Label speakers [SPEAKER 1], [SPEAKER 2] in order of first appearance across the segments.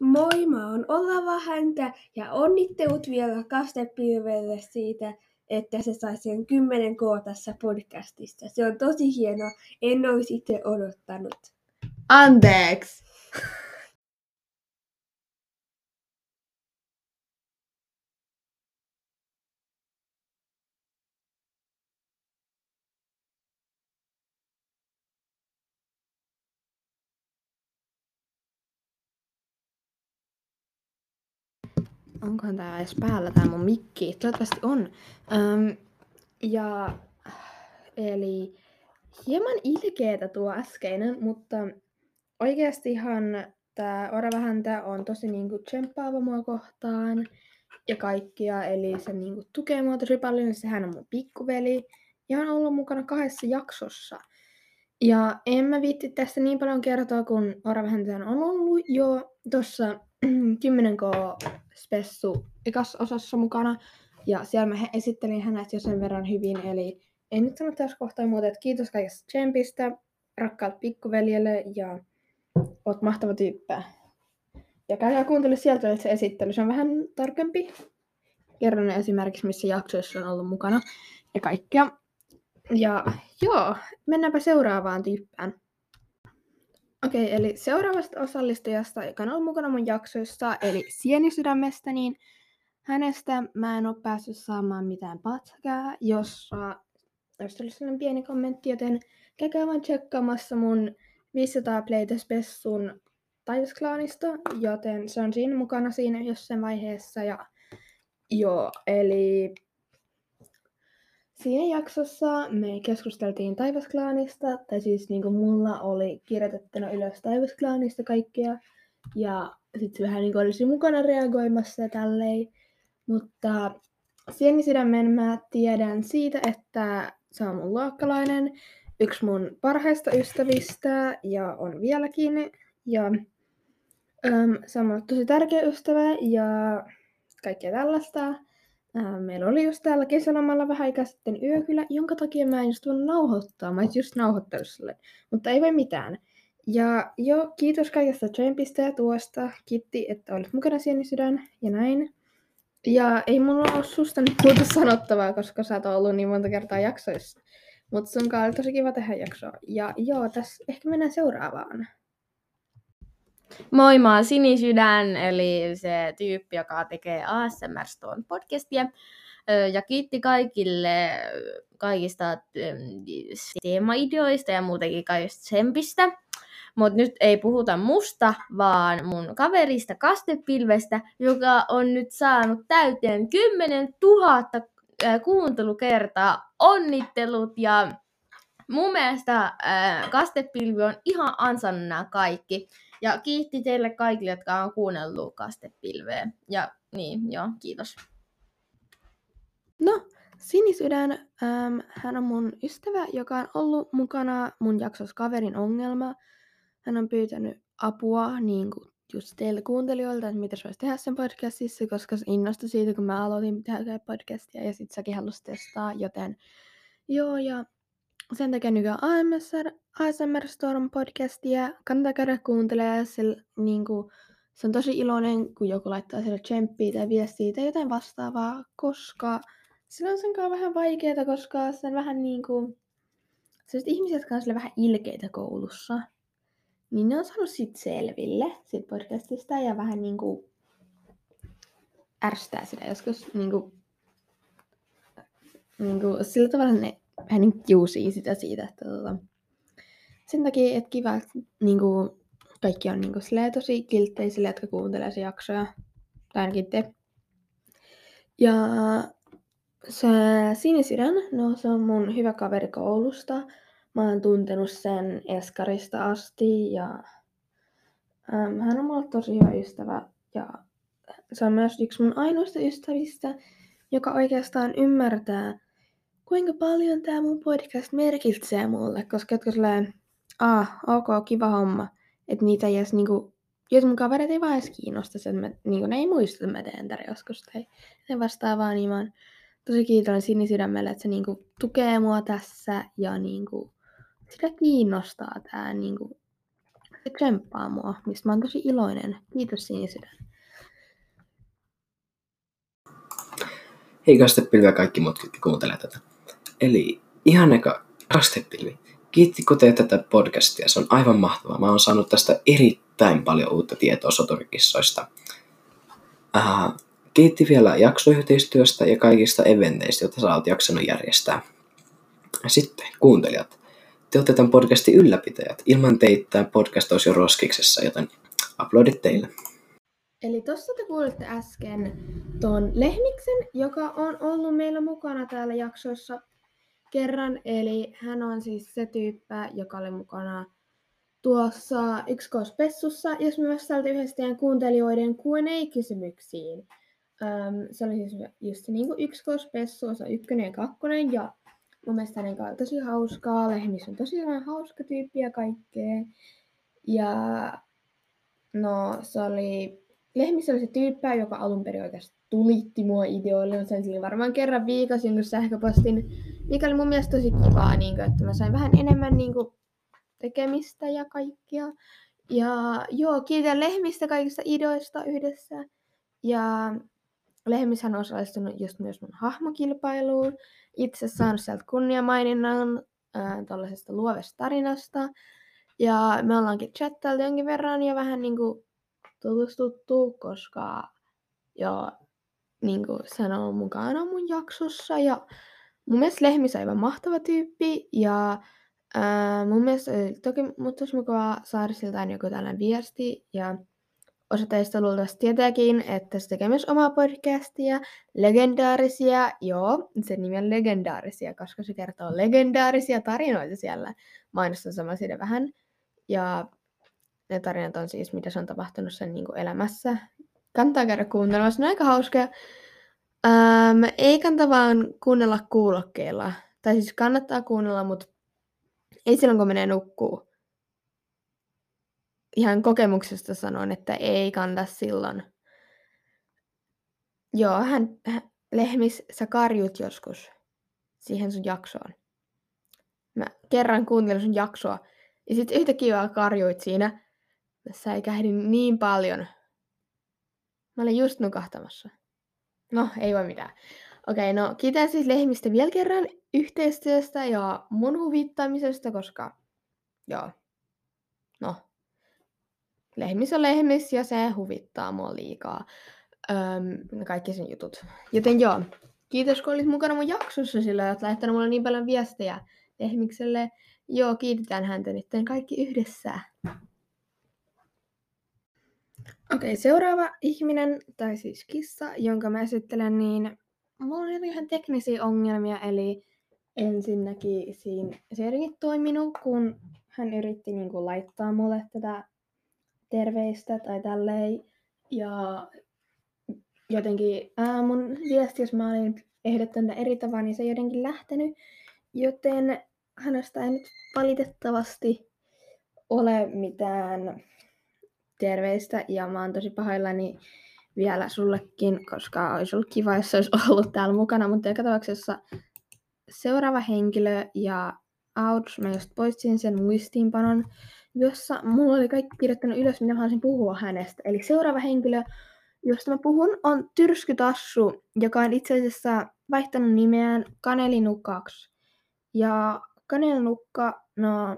[SPEAKER 1] Moi, mä oon Olava häntä ja onnittelut vielä kastepilvelle siitä, että se sai sen 10K tässä podcastissa. Se on tosi hienoa, en olisi itse odottanut.
[SPEAKER 2] Anteeksi! Onkohan tää edes päällä tää mun mikki? Toivottavasti on. Öm, ja eli hieman ilkeetä tuo äskeinen, mutta oikeastihan tää Oravahäntä on tosi niinku tsemppaava mua kohtaan ja kaikkia, eli se niinku tukee mua tosi paljon, sehän on mun pikkuveli ja on ollut mukana kahdessa jaksossa. Ja en mä viitti tästä niin paljon kertoa, kun Oravahäntä on ollut jo tuossa 10K spessu ekas osassa mukana. Ja siellä mä esittelin hänet jo sen verran hyvin, eli en nyt sano tässä kohtaa muuta, että kiitos kaikesta tsempistä, rakkaalta pikkuveljelle ja oot mahtava tyyppi. Ja käykää kuuntele sieltä että se esittely, se on vähän tarkempi. Kerron esimerkiksi, missä jaksoissa on ollut mukana ja kaikkea. Ja joo, mennäänpä seuraavaan tyyppään. Okei, okay, eli seuraavasta osallistujasta, joka on ollut mukana mun jaksoissa, eli Sienisydämestä, niin hänestä mä en ole päässyt saamaan mitään pätkää, jossa olisi ollut sellainen pieni kommentti, joten käykää vaan tsekkaamassa mun 500 Playtest Bessun taivasklaanista, joten se on siinä mukana siinä jossain vaiheessa. Ja joo, eli Siinä jaksossa me keskusteltiin Taivasklaanista, tai siis niin kuin mulla oli kirjoitettuna ylös Taivasklaanista kaikkea, ja sitten se vähän niin kuin olisi mukana reagoimassa ja tälleen. Mutta Sienisydämen mä tiedän siitä, että se on mun luokkalainen, yksi mun parhaista ystävistä, ja on vieläkin. Ja äm, se on tosi tärkeä ystävä, ja kaikkea tällaista. Ää, meillä oli just täällä kesälomalla vähän aikaa sitten yökylä, jonka takia mä en just voinut nauhoittaa. Mä just nauhoittanut sulle, mutta ei voi mitään. Ja joo, kiitos kaikesta tsempistä ja tuosta. Kiitti, että olit mukana Sieni sydän ja näin. Ja ei mulla ole susta nyt muuta sanottavaa, koska sä oot ollut niin monta kertaa jaksoissa. Mutta sun oli tosi kiva tehdä jaksoa. Ja joo, tässä ehkä mennään seuraavaan.
[SPEAKER 3] Moi, mä oon Sinisydän, eli se tyyppi, joka tekee ASMR Stone podcastia. Ja kiitti kaikille kaikista teemaideoista ja muutenkin kaikista tsempistä. Mutta nyt ei puhuta musta, vaan mun kaverista Kastepilvestä, joka on nyt saanut täyteen 10 000 kuuntelukertaa. Onnittelut ja mun mielestä Kastepilvi on ihan ansannut nämä kaikki. Ja kiitti teille kaikille, jotka on kuunnellut kastepilveä. Ja niin, joo, kiitos.
[SPEAKER 2] No, Sinisydän, ähm, hän on mun ystävä, joka on ollut mukana mun jaksossa Kaverin ongelma. Hän on pyytänyt apua niin kuin just teille kuuntelijoilta, että mitä se voisi tehdä sen podcastissa, koska se innostui siitä, kun mä aloitin tehdä podcastia ja sit säkin halusi testaa, joten joo, ja sen takia nykyään AMSR, ASMR Storm podcastia. Kannattaa käydä kuuntelemaan. Se, niin kuin, se on tosi iloinen, kun joku laittaa sille tsemppiä tai viestiä tai jotain vastaavaa, koska sillä on sen kanssa vähän vaikeaa, koska se on vähän niin kuin, sellaiset ihmiset, jotka on vähän ilkeitä koulussa, niin ne on saanut sit selville siitä podcastista ja vähän niin kuin ärstää sitä joskus niin kuin, niin kuin, sillä tavalla ne vähän niin kiusii sitä siitä, että tota, sen takia, että kiva, että niin kuin, kaikki on niin kuin, tosi kiltteisille, jotka kuuntelee se jaksoja. Tai ainakin te. Ja se Sinisydän, no se on mun hyvä kaveri koulusta. Mä oon tuntenut sen Eskarista asti ja äm, hän on mulle tosi hyvä ystävä. Ja se on myös yksi mun ainoista ystävistä, joka oikeastaan ymmärtää kuinka paljon tämä mun podcast merkitsee mulle, koska jotka silleen, ah, ok, kiva homma, että niitä ei edes niinku, jos mun kaverit ei vaan edes kiinnosta, että mä, niinku, ne ei muista, että mä teen tätä joskus tai ne vastaavaa, niin mä oon tosi kiitollinen sinisydämelle, että se niinku tukee mua tässä ja niinku, sitä kiinnostaa tää niinku, se tsemppaa mua, mistä mä oon tosi iloinen. Kiitos Sinisydän.
[SPEAKER 4] Hei kastepilvi ja kaikki muut, jotka kuuntelee tätä. Eli ihan eka kastepilvi. Kiittikö te tätä podcastia? Se on aivan mahtavaa. Mä oon saanut tästä erittäin paljon uutta tietoa soturikissoista. Äh, kiitti vielä jaksoyhteistyöstä ja kaikista eventeistä, joita sä oot jaksanut järjestää. Sitten kuuntelijat. Te olette tämän podcastin ylläpitäjät. Ilman teitä tämä podcast olisi jo roskiksessa, joten uploadit teille.
[SPEAKER 2] Eli tuossa te kuulitte äsken tuon Lehmiksen, joka on ollut meillä mukana täällä jaksoissa kerran. Eli hän on siis se tyyppä, joka oli mukana tuossa Yksikoospessussa, jos me vastailta yhdessä kuuntelijoiden Q&A-kysymyksiin. Öm, se oli siis just se niin Yksikoospessu, osa ykkönen ja kakkonen, ja mun mielestä hänen on tosi hauskaa. Lehmis on tosi hauska tyyppi ja kaikkea. Ja no se oli Lehmissä oli se tyyppä, joka alun perin oikeasti tulitti mua ideoille. Mä sain varmaan kerran viikossa jonkun sähköpostin, mikä oli mun mielestä tosi kivaa, niin kuin, että mä sain vähän enemmän niin kuin, tekemistä ja kaikkia. Ja joo, kiitän Lehmistä kaikista ideoista yhdessä. Ja Lehmishän on osallistunut just myös mun hahmokilpailuun. Itse saanut sieltä kunniamaininnan äh, tuollaisesta luovesta tarinasta. Ja me ollaankin chattailtu jonkin verran ja vähän niinku tutustuttu, koska joo, niin kuin sanon mukana mun jaksossa. Ja mun mielestä Lehmis on aivan mahtava tyyppi. Ja ää, mun mielestä toki mutta olisi mukavaa saada siltä joku tällainen viesti. Ja osa teistä luultavasti tietääkin, että se tekee myös omaa podcastia, legendaarisia, joo, se nimi on legendaarisia, koska se kertoo legendaarisia tarinoita siellä. Mainostan sama siitä vähän. Ja ne tarinat on siis, mitä se on tapahtunut sen niin kuin elämässä. Kannattaa käydä kuuntelemassa, ne on aika hauskoja. Ähm, ei kannata vaan kuunnella kuulokkeilla. Tai siis kannattaa kuunnella, mutta ei silloin kun menee nukkuu. Ihan kokemuksesta sanon, että ei kannata silloin. Joo, hän, hän Lehmis, sä karjut joskus siihen sun jaksoon. Mä kerran kuuntelin sun jaksoa, ja sitten yhtäkkiä vaan karjuit siinä säikähdin niin paljon. Mä olin just nukahtamassa. No, ei voi mitään. Okei, no kiitän siis lehmistä vielä kerran yhteistyöstä ja mun huvittamisesta, koska joo, no, lehmis on lehmis ja se huvittaa mua liikaa. Öm, kaikki sen jutut. Joten joo, kiitos kun olit mukana mun jaksossa sillä, että laittanut mulle niin paljon viestejä lehmikselle. Joo, kiitetään häntä nyt kaikki yhdessä. Okei, seuraava ihminen, tai siis kissa, jonka mä esittelen, niin mulla oli ihan teknisiä ongelmia, eli ensinnäkin siinä se ei toiminut, kun hän yritti niin kuin, laittaa mulle tätä terveistä tai tälleen. Ja jotenkin ää, mun viesti, jos mä olin ehdottanut eri tavalla, niin se ei jotenkin lähtenyt. Joten hänestä ei nyt valitettavasti ole mitään terveistä ja mä oon tosi pahoillani vielä sullekin, koska olisi ollut kiva, jos olisi ollut täällä mukana, mutta joka tapauksessa seuraava henkilö ja ouch, mä just poistin sen muistiinpanon, jossa mulla oli kaikki kirjoittanut ylös, mitä mä haluaisin puhua hänestä. Eli seuraava henkilö, josta mä puhun, on Tyrskytassu, joka on itse asiassa vaihtanut nimeään Kanelinukaksi. Ja Kanelinukka, no,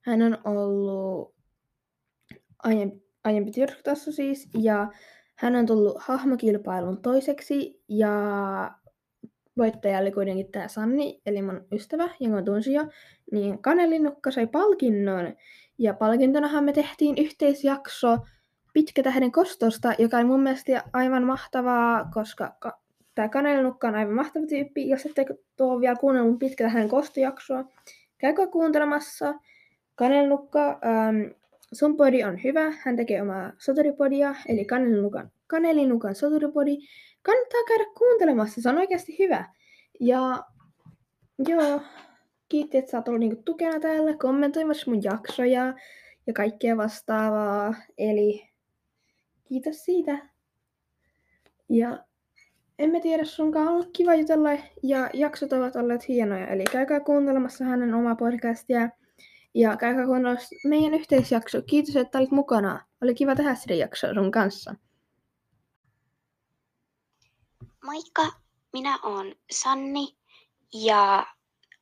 [SPEAKER 2] hän on ollut aiempi, aiempi siis, ja hän on tullut hahmokilpailun toiseksi, ja voittaja oli kuitenkin tämä Sanni, eli mun ystävä, jonka tunsin jo, niin Kanelinukka sai palkinnon, ja palkintonahan me tehtiin yhteisjakso Pitkä tähden kostosta, joka on mun mielestä aivan mahtavaa, koska ka- tämä Kanelinukka on aivan mahtava tyyppi. Jos ette tuo vielä kuunnellut Pitkä tähden kostojaksoa, käykää kuuntelemassa. Kanelinukka ähm, Sun podi on hyvä, hän tekee omaa soturipodia, eli Kanelinukan, Kanelinukan soturipodi. Kannattaa käydä kuuntelemassa, se on oikeasti hyvä. Ja joo, kiitti, että sä oot ollut niinku tukena täällä, kommentoimassa mun jaksoja ja kaikkea vastaavaa. Eli kiitos siitä. Ja en mä tiedä, sunkaan on ollut kiva jutella ja jaksot ovat olleet hienoja. Eli käykää kuuntelemassa hänen omaa podcastia. Ja käykää kuunnella meidän yhteisjakso. Kiitos, että olit mukana. Oli kiva tehdä sitä jaksoa sun kanssa.
[SPEAKER 5] Moikka, minä oon Sanni ja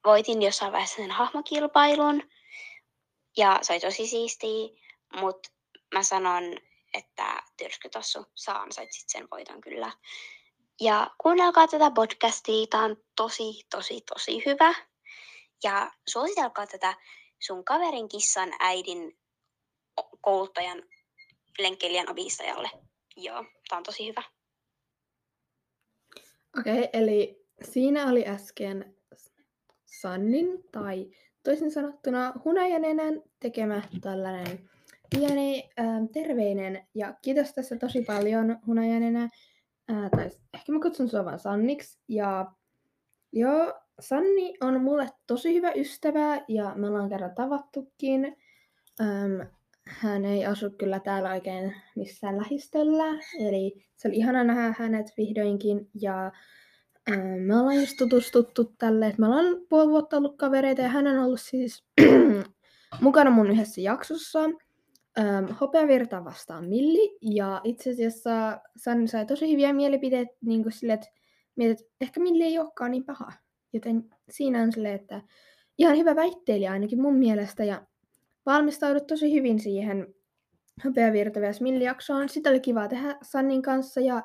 [SPEAKER 5] voitin jossain vaiheessa sen hahmokilpailun ja se oli tosi siistiä, mutta mä sanon, että Tyrskytossu saa ansaitsit sen voiton kyllä. Ja kuunnelkaa tätä podcastia, tää on tosi, tosi, tosi hyvä. Ja suositelkaa tätä sun kaverin kissan äidin kouluttajan lenkkeilijän omistajalle. Joo, tää on tosi hyvä.
[SPEAKER 2] Okei, okay, eli siinä oli äsken Sannin tai toisin sanottuna Hunajanenän tekemä tällainen pieni ähm, terveinen ja kiitos tässä tosi paljon Hunajanenä. Äh, tai ehkä mä kutsun sua vaan Sanniksi. Ja joo, Sanni on mulle tosi hyvä ystävä ja me ollaan kerran tavattukin. Ähm, hän ei asu kyllä täällä oikein missään lähistöllä, eli se oli ihana nähdä hänet vihdoinkin. Ja ää, me ollaan just tutustuttu tälle, että me ollaan puoli vuotta ollut kavereita ja hän on ollut siis mukana mun yhdessä jaksossa. Ähm, Hopeavirta vastaan Milli, ja itse asiassa Sanni sai tosi hyviä mielipiteitä niin kuin sille, että mietit, että ehkä Milli ei olekaan niin paha. Joten siinä on silleen, että ihan hyvä väittelijä ainakin mun mielestä, ja valmistaudut tosi hyvin siihen Hopeavirtavias Milli-jaksoon. Sitä oli kiva tehdä Sannin kanssa, ja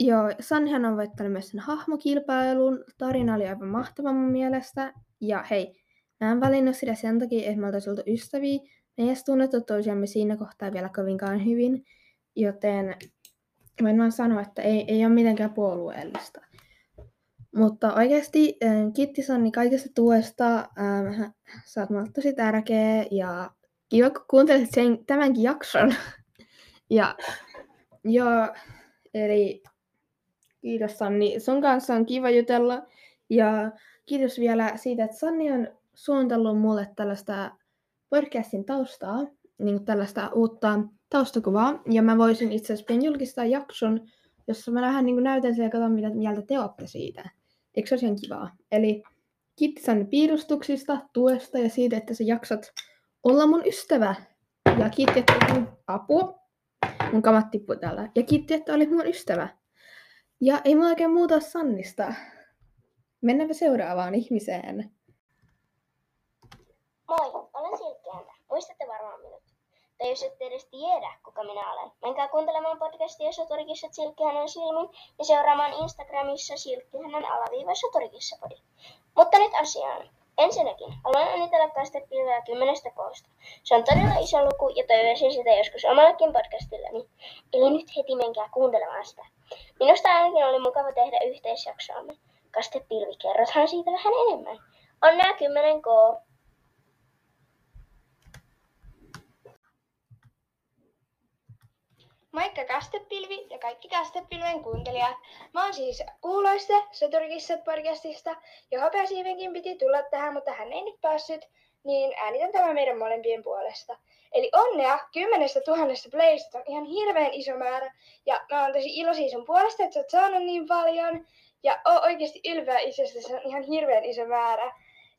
[SPEAKER 2] Joo, Sannihan on voittanut myös sen hahmokilpailun. Tarina oli aivan mahtava mun mielestä. Ja hei, mä en valinnut sitä sen takia, että me oltaisiin oltu ystäviä. Me ei edes tunnettu toisiamme siinä kohtaa vielä kovinkaan hyvin. Joten voin vaan sanoa, että ei, ei ole mitenkään puolueellista. Mutta oikeasti äh, kiitti Sanni kaikesta tuesta. Ähm, sä oot mulle tosi tärkeä ja kiva kun kuuntelit sen, tämänkin jakson. ja joo, eli Kiitos Sanni. Sun kanssa on kiva jutella. Ja kiitos vielä siitä, että Sanni on suunnitellut mulle tällaista podcastin taustaa, niin tällaista uutta taustakuvaa. Ja mä voisin itse asiassa julkistaa jakson, jossa mä vähän niin näytän sen ja katson, mitä mieltä te olette siitä. Eikö se olisi ihan kivaa? Eli kiitti piirustuksista, tuesta ja siitä, että sä jaksat olla mun ystävä. Ja kiitti, että olit apua. Mun kamat tippui täällä. Ja kiitti, että olit mun ystävä. Ja ei mulla oikein muuta Sannista. Mennäänpä seuraavaan ihmiseen.
[SPEAKER 6] Moi, olen Silkkiäntä. Muistatte varmaan minut. Tai jos ette edes tiedä, kuka minä olen, menkää kuuntelemaan podcastia Soturikissa Silkkihänen silmin ja seuraamaan Instagramissa Silkkihänen alaviiva Soturikissa-podi. Mutta nyt asiaan. Ensinnäkin, haluan onnitella kastepilveä kymmenestä koosta. Se on todella iso luku ja toivoisin sitä joskus omallekin podcastillani. Eli nyt heti menkää kuuntelemaan sitä. Minusta ainakin oli mukava tehdä yhteisjaksoamme. Kastepilvi, kerrothan siitä vähän enemmän. Onnea 10K!
[SPEAKER 7] Moikka Kastepilvi ja kaikki Kastepilven kuuntelijat. Mä oon siis kuuloiste Soturkissa podcastista ja Hopeasiivenkin piti tulla tähän, mutta hän ei nyt päässyt, niin äänitän tämän meidän molempien puolesta. Eli onnea kymmenestä tuhannesta playsta on ihan hirveän iso määrä ja mä oon tosi iloisia sun puolesta, että sä oot saanut niin paljon ja oon oikeasti ylpeä itsestä, se on ihan hirveän iso määrä.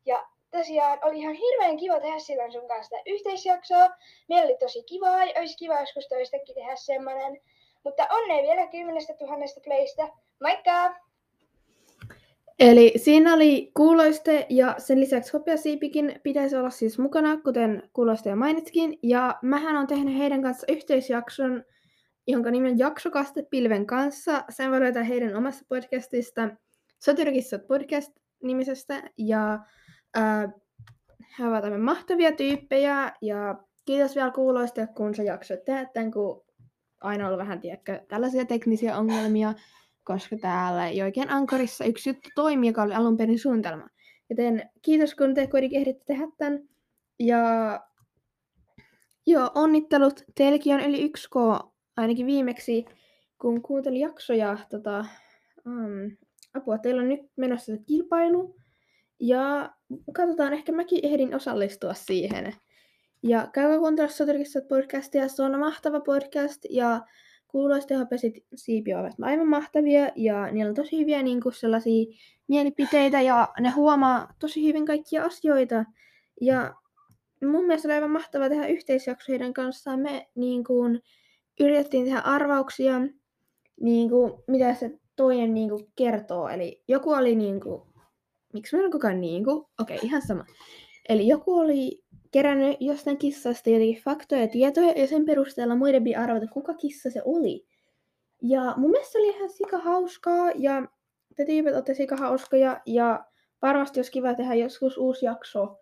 [SPEAKER 7] Ja tosiaan oli ihan hirveän kiva tehdä silloin sun kanssa sitä yhteisjaksoa. Meillä oli tosi kivaa ja olisi kiva joskus toistekin tehdä semmonen. Mutta onnea vielä kymmenestä tuhannesta playstä. Moikka!
[SPEAKER 2] Eli siinä oli kuuloiste ja sen lisäksi hopeasiipikin pitäisi olla siis mukana, kuten kuuloiste ja mainitkin. Ja mähän on tehnyt heidän kanssa yhteisjakson, jonka nimi on Jaksokaste pilven kanssa. Sen voi löytää heidän omassa podcastista, Satyrkissa podcast nimisestä. Ja Ää, he ovat aivan mahtavia tyyppejä ja kiitos vielä kuuloista, kun sä jaksoit tehdä tämän, kun aina ollut vähän tiedätkö, tällaisia teknisiä ongelmia, koska täällä ei oikein Ankorissa yksi juttu toimi, joka oli alun perin suunnitelma. Joten kiitos, kun te kuitenkin ehditte tehdä tämän. Ja joo, onnittelut. Teilläkin on yli 1K, ainakin viimeksi, kun kuuntelin jaksoja. Tota, um, apua, teillä on nyt menossa kilpailu. Ja katsotaan, ehkä mäkin ehdin osallistua siihen. Ja käykää kuuntelemaan Soturkissa podcastia, se on mahtava podcast ja kuuloista ja siipi ovat aivan mahtavia ja niillä on tosi hyviä niin kuin sellaisia mielipiteitä ja ne huomaa tosi hyvin kaikkia asioita. Ja mun mielestä oli aivan mahtavaa tehdä yhteisjakso heidän kanssaan. Me niin kuin, yritettiin tehdä arvauksia, niin kuin, mitä se toinen niin kuin, kertoo. Eli joku oli niin kuin, miksi meillä on koko ajan niin kuin? Okei, okay, ihan sama. Eli joku oli kerännyt jostain kissasta jotenkin faktoja ja tietoja, ja sen perusteella muiden piti arvata, kuka kissa se oli. Ja mun mielestä oli ihan sika hauskaa, ja te tyypit olette sika hauskoja, ja varmasti olisi kiva tehdä joskus uusi jakso.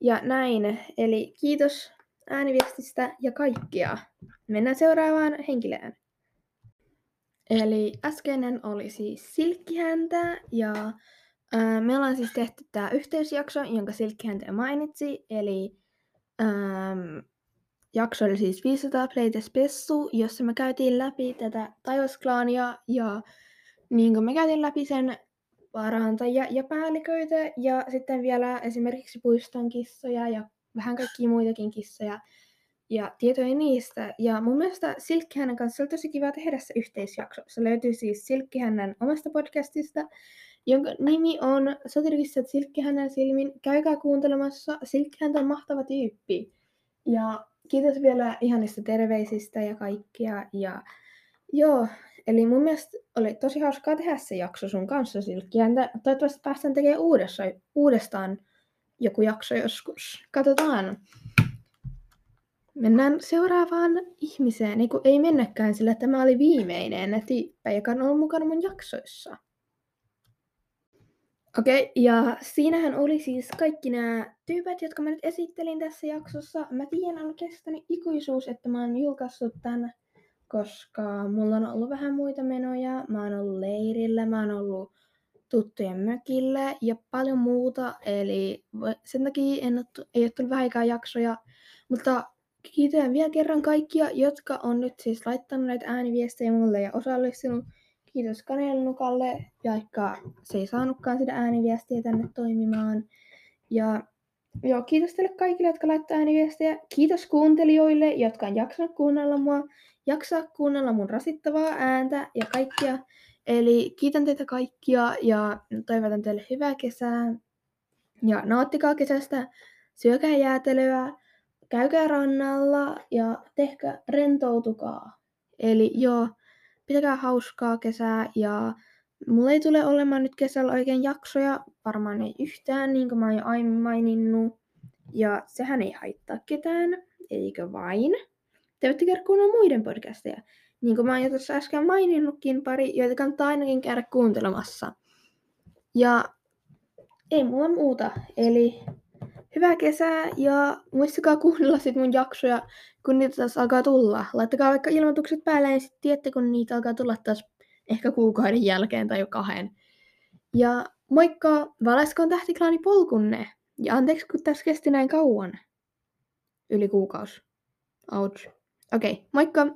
[SPEAKER 2] Ja näin, eli kiitos ääniviestistä ja kaikkia. Mennään seuraavaan henkilöön. Eli äskeinen oli siis Silkkihäntä ja me ollaan siis tehty tämä yhteisjakso, jonka Silkkihäntä mainitsi. Eli äm, jakso oli siis 500 Playtä Spessu, jossa me käytiin läpi tätä taivasklaania ja niin kuin me käytiin läpi sen parantajia ja päälliköitä ja sitten vielä esimerkiksi puiston kissoja ja vähän kaikkia muitakin kissoja ja tietoja niistä. Ja mun mielestä Silkkihännän kanssa oli tosi kiva tehdä se yhteisjakso. Se löytyy siis Silkkihännän omasta podcastista, jonka nimi on Sotirikissat Silkkihännän silmin. Käykää kuuntelemassa. Silkkihäntä on mahtava tyyppi. Ja kiitos vielä ihanista terveisistä ja kaikkia. Ja joo, eli mun mielestä oli tosi hauskaa tehdä se jakso sun kanssa Silkkihäntä. Toivottavasti päästään tekemään uudessa, uudestaan joku jakso joskus. Katsotaan. Mennään seuraavaan ihmiseen. Ei, kun ei mennäkään, sillä tämä oli viimeinen tyyppi, joka on ollut mukana mun jaksoissa. Okei, okay, ja siinähän oli siis kaikki nämä tyypit, jotka mä nyt esittelin tässä jaksossa. Mä tiedän, on kestänyt ikuisuus, että mä oon julkaissut tän, koska mulla on ollut vähän muita menoja. Mä oon ollut leirillä, mä oon ollut tuttujen mökillä ja paljon muuta. Eli sen takia en ole, ei ole tullut vähän jaksoja. Mutta Kiitän vielä kerran kaikkia, jotka on nyt siis laittanut näitä ääniviestejä mulle ja osallistunut. Kiitos Kanelnukalle, vaikka se ei saanutkaan sitä ääniviestiä tänne toimimaan. Ja joo, kiitos teille kaikille, jotka laittaa ääniviestejä. Kiitos kuuntelijoille, jotka on jaksanut kuunnella mua, jaksaa kuunnella mun rasittavaa ääntä ja kaikkia. Eli kiitän teitä kaikkia ja toivotan teille hyvää kesää. Ja nauttikaa kesästä, syökää jäätelöä, käykää rannalla ja tehkää, rentoutukaa. Eli joo, pitäkää hauskaa kesää ja mulla ei tule olemaan nyt kesällä oikein jaksoja, varmaan ei yhtään, niin kuin mä oon jo aiemmin maininnut. Ja sehän ei haittaa ketään, eikö vain? Te voitte käydä kuunnella muiden podcasteja. Niin kuin mä oon jo tuossa äsken maininnutkin pari, joita kannattaa ainakin käydä kuuntelemassa. Ja ei mulla muuta. Eli hyvää kesää ja muistakaa kuunnella sit mun jaksoja, kun niitä taas alkaa tulla. Laittakaa vaikka ilmoitukset päälle ja sitten tiedätte, kun niitä alkaa tulla taas ehkä kuukauden jälkeen tai jo kahden. Ja moikka, valaiskoon tähtiklaani polkunne. Ja anteeksi, kun tässä kesti näin kauan. Yli kuukausi. Ouch. Okei, okay, moikka!